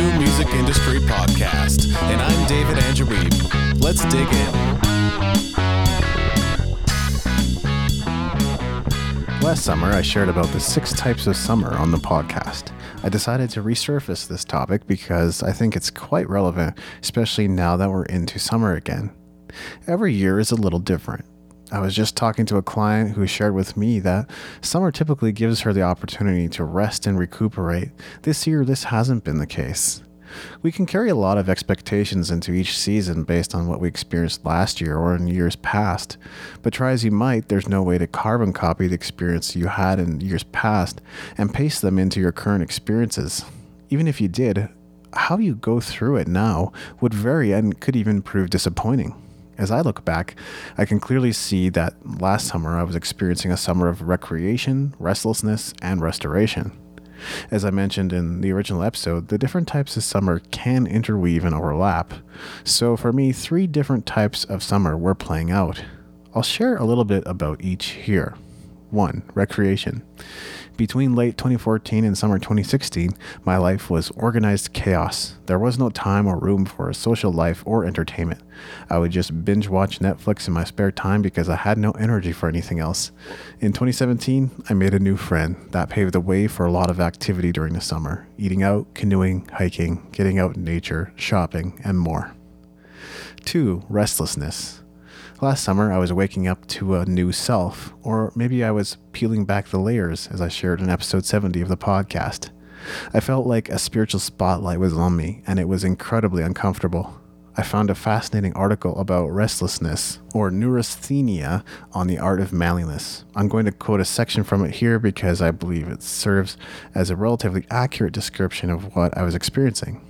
new music industry podcast, and I'm David Andrew Wiebe. Let's dig in. Last summer, I shared about the six types of summer on the podcast. I decided to resurface this topic because I think it's quite relevant, especially now that we're into summer again. Every year is a little different. I was just talking to a client who shared with me that summer typically gives her the opportunity to rest and recuperate. This year, this hasn't been the case. We can carry a lot of expectations into each season based on what we experienced last year or in years past. But try as you might, there's no way to carbon copy the experience you had in years past and paste them into your current experiences. Even if you did, how you go through it now would vary and could even prove disappointing. As I look back, I can clearly see that last summer I was experiencing a summer of recreation, restlessness, and restoration. As I mentioned in the original episode, the different types of summer can interweave and overlap. So for me, three different types of summer were playing out. I'll share a little bit about each here. 1. Recreation. Between late 2014 and summer 2016, my life was organized chaos. There was no time or room for a social life or entertainment. I would just binge watch Netflix in my spare time because I had no energy for anything else. In 2017, I made a new friend that paved the way for a lot of activity during the summer eating out, canoeing, hiking, getting out in nature, shopping, and more. 2. Restlessness. Last summer, I was waking up to a new self, or maybe I was peeling back the layers, as I shared in episode 70 of the podcast. I felt like a spiritual spotlight was on me, and it was incredibly uncomfortable. I found a fascinating article about restlessness, or neurasthenia, on the art of manliness. I'm going to quote a section from it here because I believe it serves as a relatively accurate description of what I was experiencing.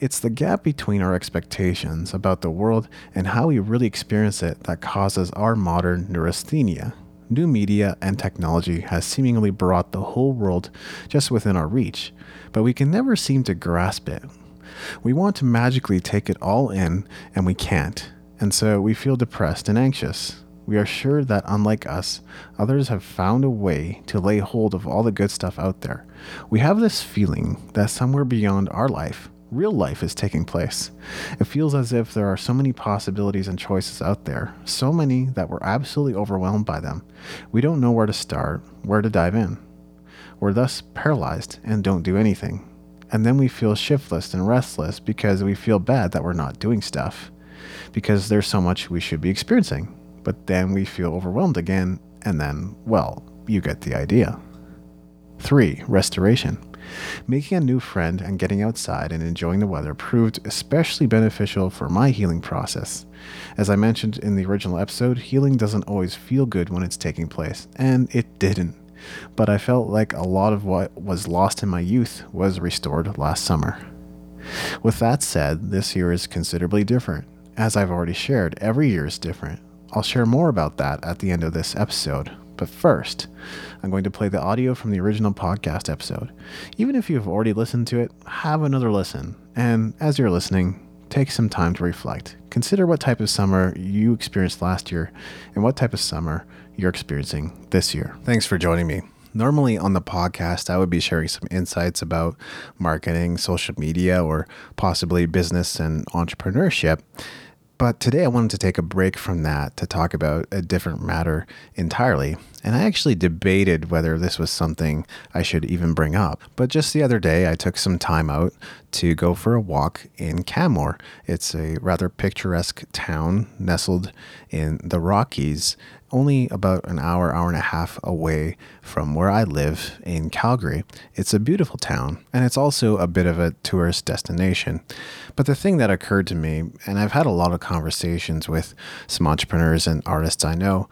It's the gap between our expectations about the world and how we really experience it that causes our modern neurasthenia. New media and technology has seemingly brought the whole world just within our reach, but we can never seem to grasp it. We want to magically take it all in, and we can't, and so we feel depressed and anxious. We are sure that, unlike us, others have found a way to lay hold of all the good stuff out there. We have this feeling that somewhere beyond our life, real life is taking place. It feels as if there are so many possibilities and choices out there, so many that we're absolutely overwhelmed by them. We don't know where to start, where to dive in. We're thus paralyzed and don't do anything. And then we feel shiftless and restless because we feel bad that we're not doing stuff, because there's so much we should be experiencing. But then we feel overwhelmed again, and then, well, you get the idea. 3. Restoration. Making a new friend and getting outside and enjoying the weather proved especially beneficial for my healing process. As I mentioned in the original episode, healing doesn't always feel good when it's taking place, and it didn't. But I felt like a lot of what was lost in my youth was restored last summer. With that said, this year is considerably different. As I've already shared, every year is different. I'll share more about that at the end of this episode. But first, I'm going to play the audio from the original podcast episode. Even if you've already listened to it, have another listen. And as you're listening, take some time to reflect. Consider what type of summer you experienced last year and what type of summer you're experiencing this year. Thanks for joining me. Normally on the podcast, I would be sharing some insights about marketing, social media, or possibly business and entrepreneurship. But today I wanted to take a break from that to talk about a different matter entirely. And I actually debated whether this was something I should even bring up. But just the other day, I took some time out to go for a walk in Canmore. It's a rather picturesque town nestled in the Rockies only about an hour, hour and a half away from where I live in Calgary. It's a beautiful town, and it's also a bit of a tourist destination. But the thing that occurred to me, and I've had a lot of conversations with some entrepreneurs and artists I know,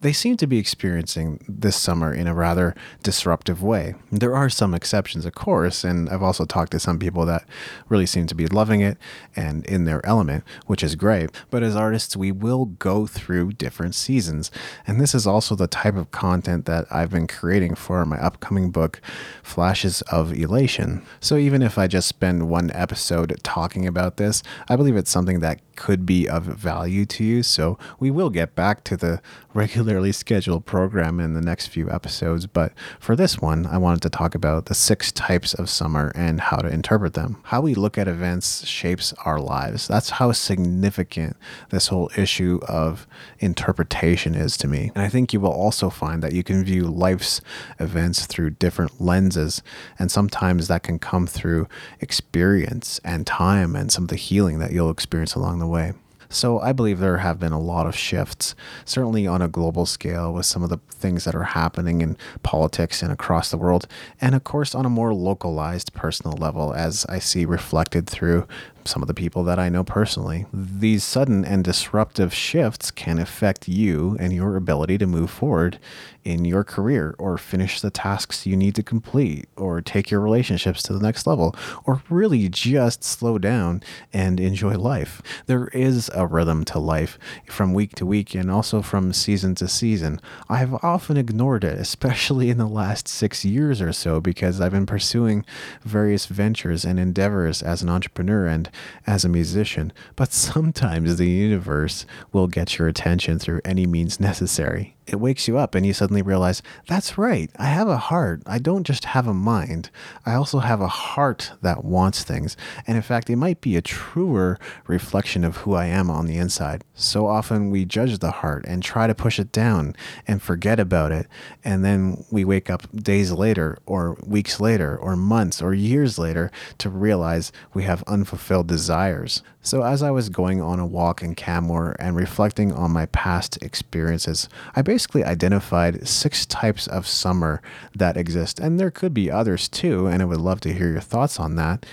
they seem to be experiencing this summer in a rather disruptive way. There are some exceptions, of course, and I've also talked to some people that really seem to be loving it and in their element, which is great. But as artists, we will go through different seasons. And this is also the type of content that I've been creating for my upcoming book, Flashes of Elation. So even if I just spend one episode talking about this, I believe it's something that could be of value to you. So we will get back to the regular regularly scheduled program in the next few episodes, but for this one, I wanted to talk about the six types of summer and how to interpret them. How we look at events shapes our lives. That's how significant this whole issue of interpretation is to me. And I think you will also find that you can view life's events through different lenses, and sometimes that can come through experience and time and some of the healing that you'll experience along the way. So I believe there have been a lot of shifts, certainly on a global scale with some of the things that are happening in politics and across the world, and of course on a more localized personal level, as I see reflected through some of the people that I know personally. These sudden and disruptive shifts can affect you and your ability to move forward in your career or finish the tasks you need to complete or take your relationships to the next level or really just slow down and enjoy life. There is a rhythm to life from week to week and also from season to season. I have often ignored it, especially in the last six years or so, because I've been pursuing various ventures and endeavors as an entrepreneur and as a musician, but sometimes the universe will get your attention through any means necessary it wakes you up and you suddenly realize that's right. I have a heart. I don't just have a mind. I also have a heart that wants things. And in fact, it might be a truer reflection of who I am on the inside. So often we judge the heart and try to push it down and forget about it. And then we wake up days later or weeks later or months or years later to realize we have unfulfilled desires. So as I was going on a walk in Canmore and reflecting on my past experiences, I basically basically identified six types of summer that exist. And there could be others too, and I would love to hear your thoughts on that.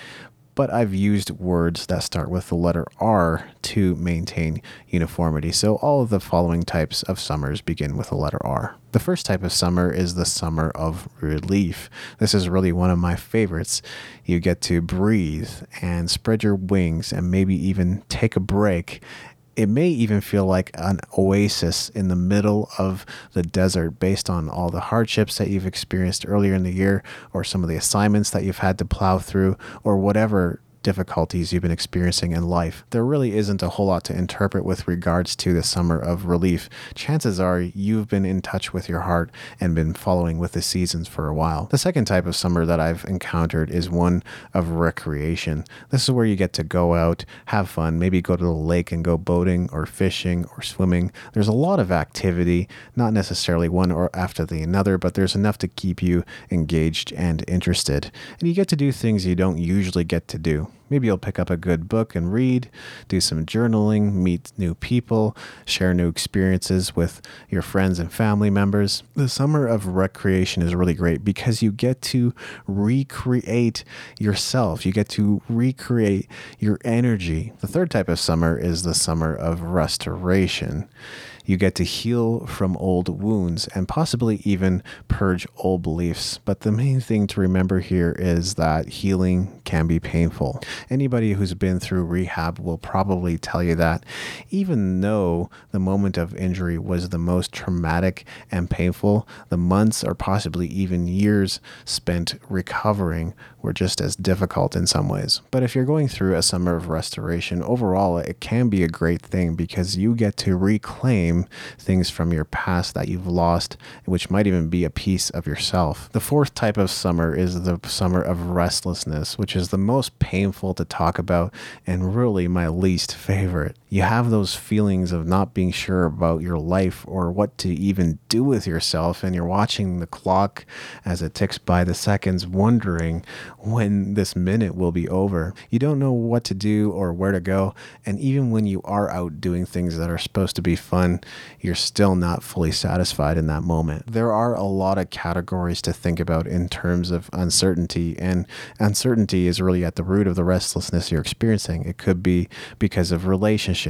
But I've used words that start with the letter R to maintain uniformity. So all of the following types of summers begin with the letter R. The first type of summer is the summer of relief. This is really one of my favorites. You get to breathe and spread your wings and maybe even take a break it may even feel like an oasis in the middle of the desert based on all the hardships that you've experienced earlier in the year or some of the assignments that you've had to plow through or whatever difficulties you've been experiencing in life. There really isn't a whole lot to interpret with regards to the summer of relief. Chances are you've been in touch with your heart and been following with the seasons for a while. The second type of summer that I've encountered is one of recreation. This is where you get to go out, have fun, maybe go to the lake and go boating or fishing or swimming. There's a lot of activity, not necessarily one or after the another, but there's enough to keep you engaged and interested. And you get to do things you don't usually get to do. Maybe you'll pick up a good book and read, do some journaling, meet new people, share new experiences with your friends and family members. The summer of recreation is really great because you get to recreate yourself, you get to recreate your energy. The third type of summer is the summer of restoration. You get to heal from old wounds and possibly even purge old beliefs. But the main thing to remember here is that healing can be painful. Anybody who's been through rehab will probably tell you that even though the moment of injury was the most traumatic and painful, the months or possibly even years spent recovering were just as difficult in some ways. But if you're going through a summer of restoration, overall, it can be a great thing because you get to reclaim things from your past that you've lost, which might even be a piece of yourself. The fourth type of summer is the summer of restlessness, which is the most painful to talk about and really my least favorite. You have those feelings of not being sure about your life or what to even do with yourself, and you're watching the clock as it ticks by the seconds, wondering when this minute will be over. You don't know what to do or where to go, and even when you are out doing things that are supposed to be fun, you're still not fully satisfied in that moment. There are a lot of categories to think about in terms of uncertainty, and uncertainty is really at the root of the restlessness you're experiencing. It could be because of relationships,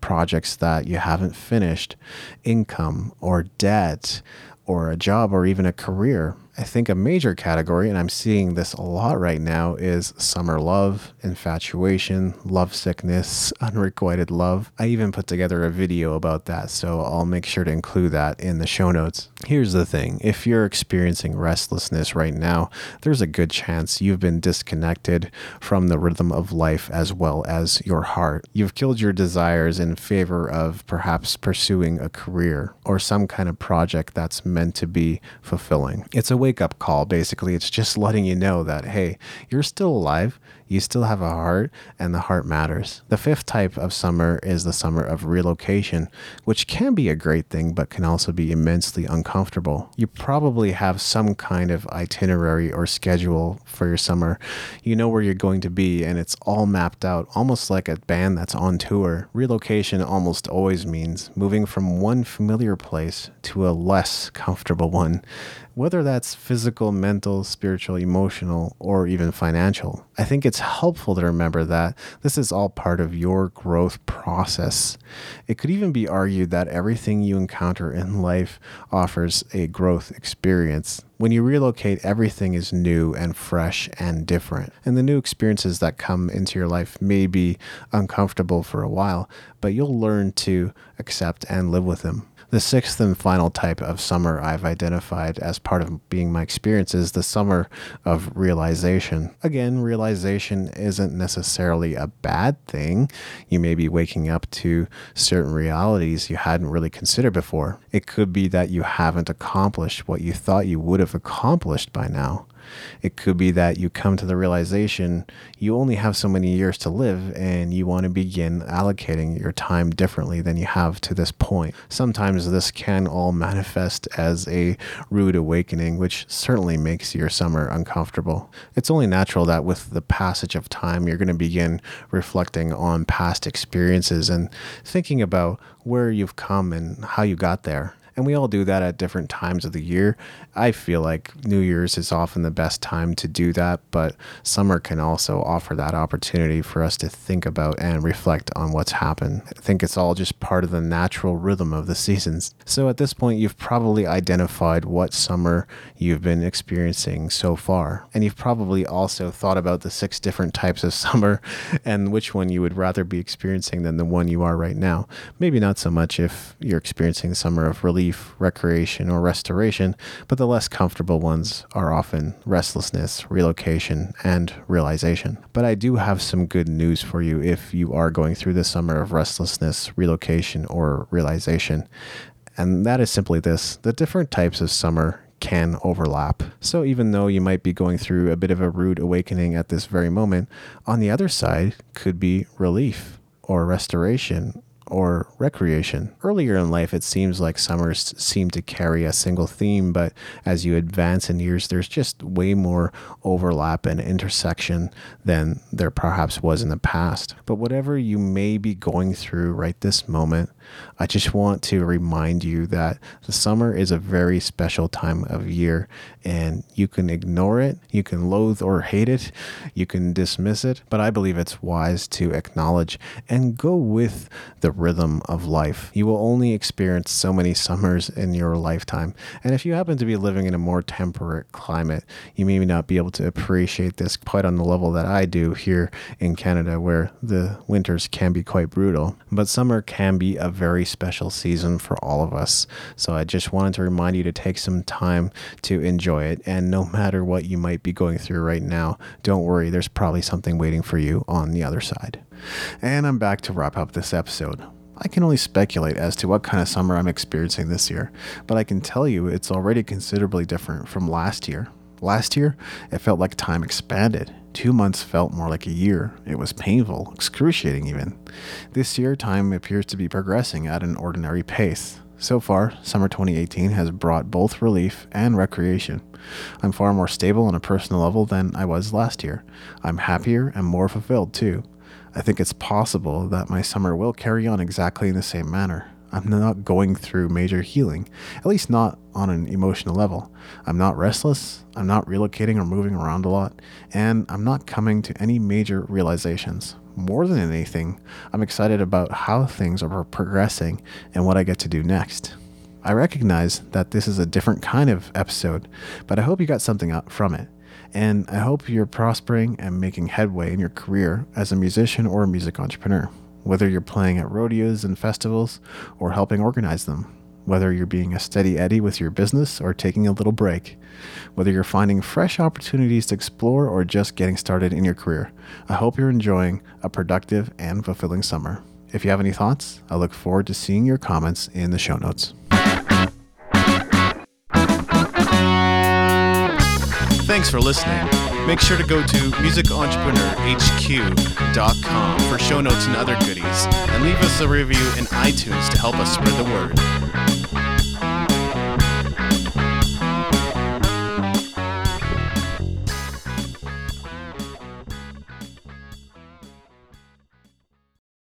projects that you haven't finished, income or debt, or a job or even a career I think a major category, and I'm seeing this a lot right now, is summer love, infatuation, love sickness, unrequited love. I even put together a video about that, so I'll make sure to include that in the show notes. Here's the thing if you're experiencing restlessness right now, there's a good chance you've been disconnected from the rhythm of life as well as your heart. You've killed your desires in favor of perhaps pursuing a career or some kind of project that's meant to be fulfilling. It's a wake up call, basically. It's just letting you know that, hey, you're still alive, you still have a heart, and the heart matters. The fifth type of summer is the summer of relocation, which can be a great thing, but can also be immensely uncomfortable. You probably have some kind of itinerary or schedule for your summer. You know where you're going to be, and it's all mapped out, almost like a band that's on tour. Relocation almost always means moving from one familiar place to a less comfortable one whether that's physical, mental, spiritual, emotional, or even financial. I think it's helpful to remember that this is all part of your growth process. It could even be argued that everything you encounter in life offers a growth experience. When you relocate, everything is new and fresh and different. And the new experiences that come into your life may be uncomfortable for a while, but you'll learn to accept and live with them. The sixth and final type of summer I've identified as part of being my experience is the summer of realization. Again, realization isn't necessarily a bad thing. You may be waking up to certain realities you hadn't really considered before. It could be that you haven't accomplished what you thought you would have accomplished by now. It could be that you come to the realization you only have so many years to live and you want to begin allocating your time differently than you have to this point. Sometimes this can all manifest as a rude awakening, which certainly makes your summer uncomfortable. It's only natural that with the passage of time, you're going to begin reflecting on past experiences and thinking about where you've come and how you got there and we all do that at different times of the year. I feel like New Year's is often the best time to do that, but summer can also offer that opportunity for us to think about and reflect on what's happened. I think it's all just part of the natural rhythm of the seasons. So at this point, you've probably identified what summer you've been experiencing so far, and you've probably also thought about the six different types of summer and which one you would rather be experiencing than the one you are right now. Maybe not so much if you're experiencing the summer of relief relief, recreation, or restoration, but the less comfortable ones are often restlessness, relocation, and realization. But I do have some good news for you if you are going through the summer of restlessness, relocation, or realization. And that is simply this the different types of summer can overlap. So even though you might be going through a bit of a rude awakening at this very moment, on the other side could be relief or restoration or recreation. Earlier in life, it seems like summers seem to carry a single theme, but as you advance in years, there's just way more overlap and intersection than there perhaps was in the past. But whatever you may be going through right this moment, I just want to remind you that the summer is a very special time of year and you can ignore it, you can loathe or hate it, you can dismiss it, but I believe it's wise to acknowledge and go with the rhythm of life. You will only experience so many summers in your lifetime. And if you happen to be living in a more temperate climate, you may not be able to appreciate this quite on the level that I do here in Canada, where the winters can be quite brutal. But summer can be a very special season for all of us. So I just wanted to remind you to take some time to enjoy it. And no matter what you might be going through right now, don't worry, there's probably something waiting for you on the other side. And I'm back to wrap up this episode. I can only speculate as to what kind of summer I'm experiencing this year, but I can tell you it's already considerably different from last year. Last year, it felt like time expanded. Two months felt more like a year. It was painful, excruciating even. This year, time appears to be progressing at an ordinary pace. So far, summer 2018 has brought both relief and recreation. I'm far more stable on a personal level than I was last year. I'm happier and more fulfilled too. I think it's possible that my summer will carry on exactly in the same manner. I'm not going through major healing, at least not on an emotional level. I'm not restless, I'm not relocating or moving around a lot, and I'm not coming to any major realizations. More than anything, I'm excited about how things are progressing and what I get to do next. I recognize that this is a different kind of episode, but I hope you got something out from it. And I hope you're prospering and making headway in your career as a musician or a music entrepreneur, whether you're playing at rodeos and festivals or helping organize them, whether you're being a steady Eddie with your business or taking a little break, whether you're finding fresh opportunities to explore or just getting started in your career. I hope you're enjoying a productive and fulfilling summer. If you have any thoughts, I look forward to seeing your comments in the show notes. Thanks for listening. Make sure to go to musicentrepreneurhq.com for show notes and other goodies, and leave us a review in iTunes to help us spread the word.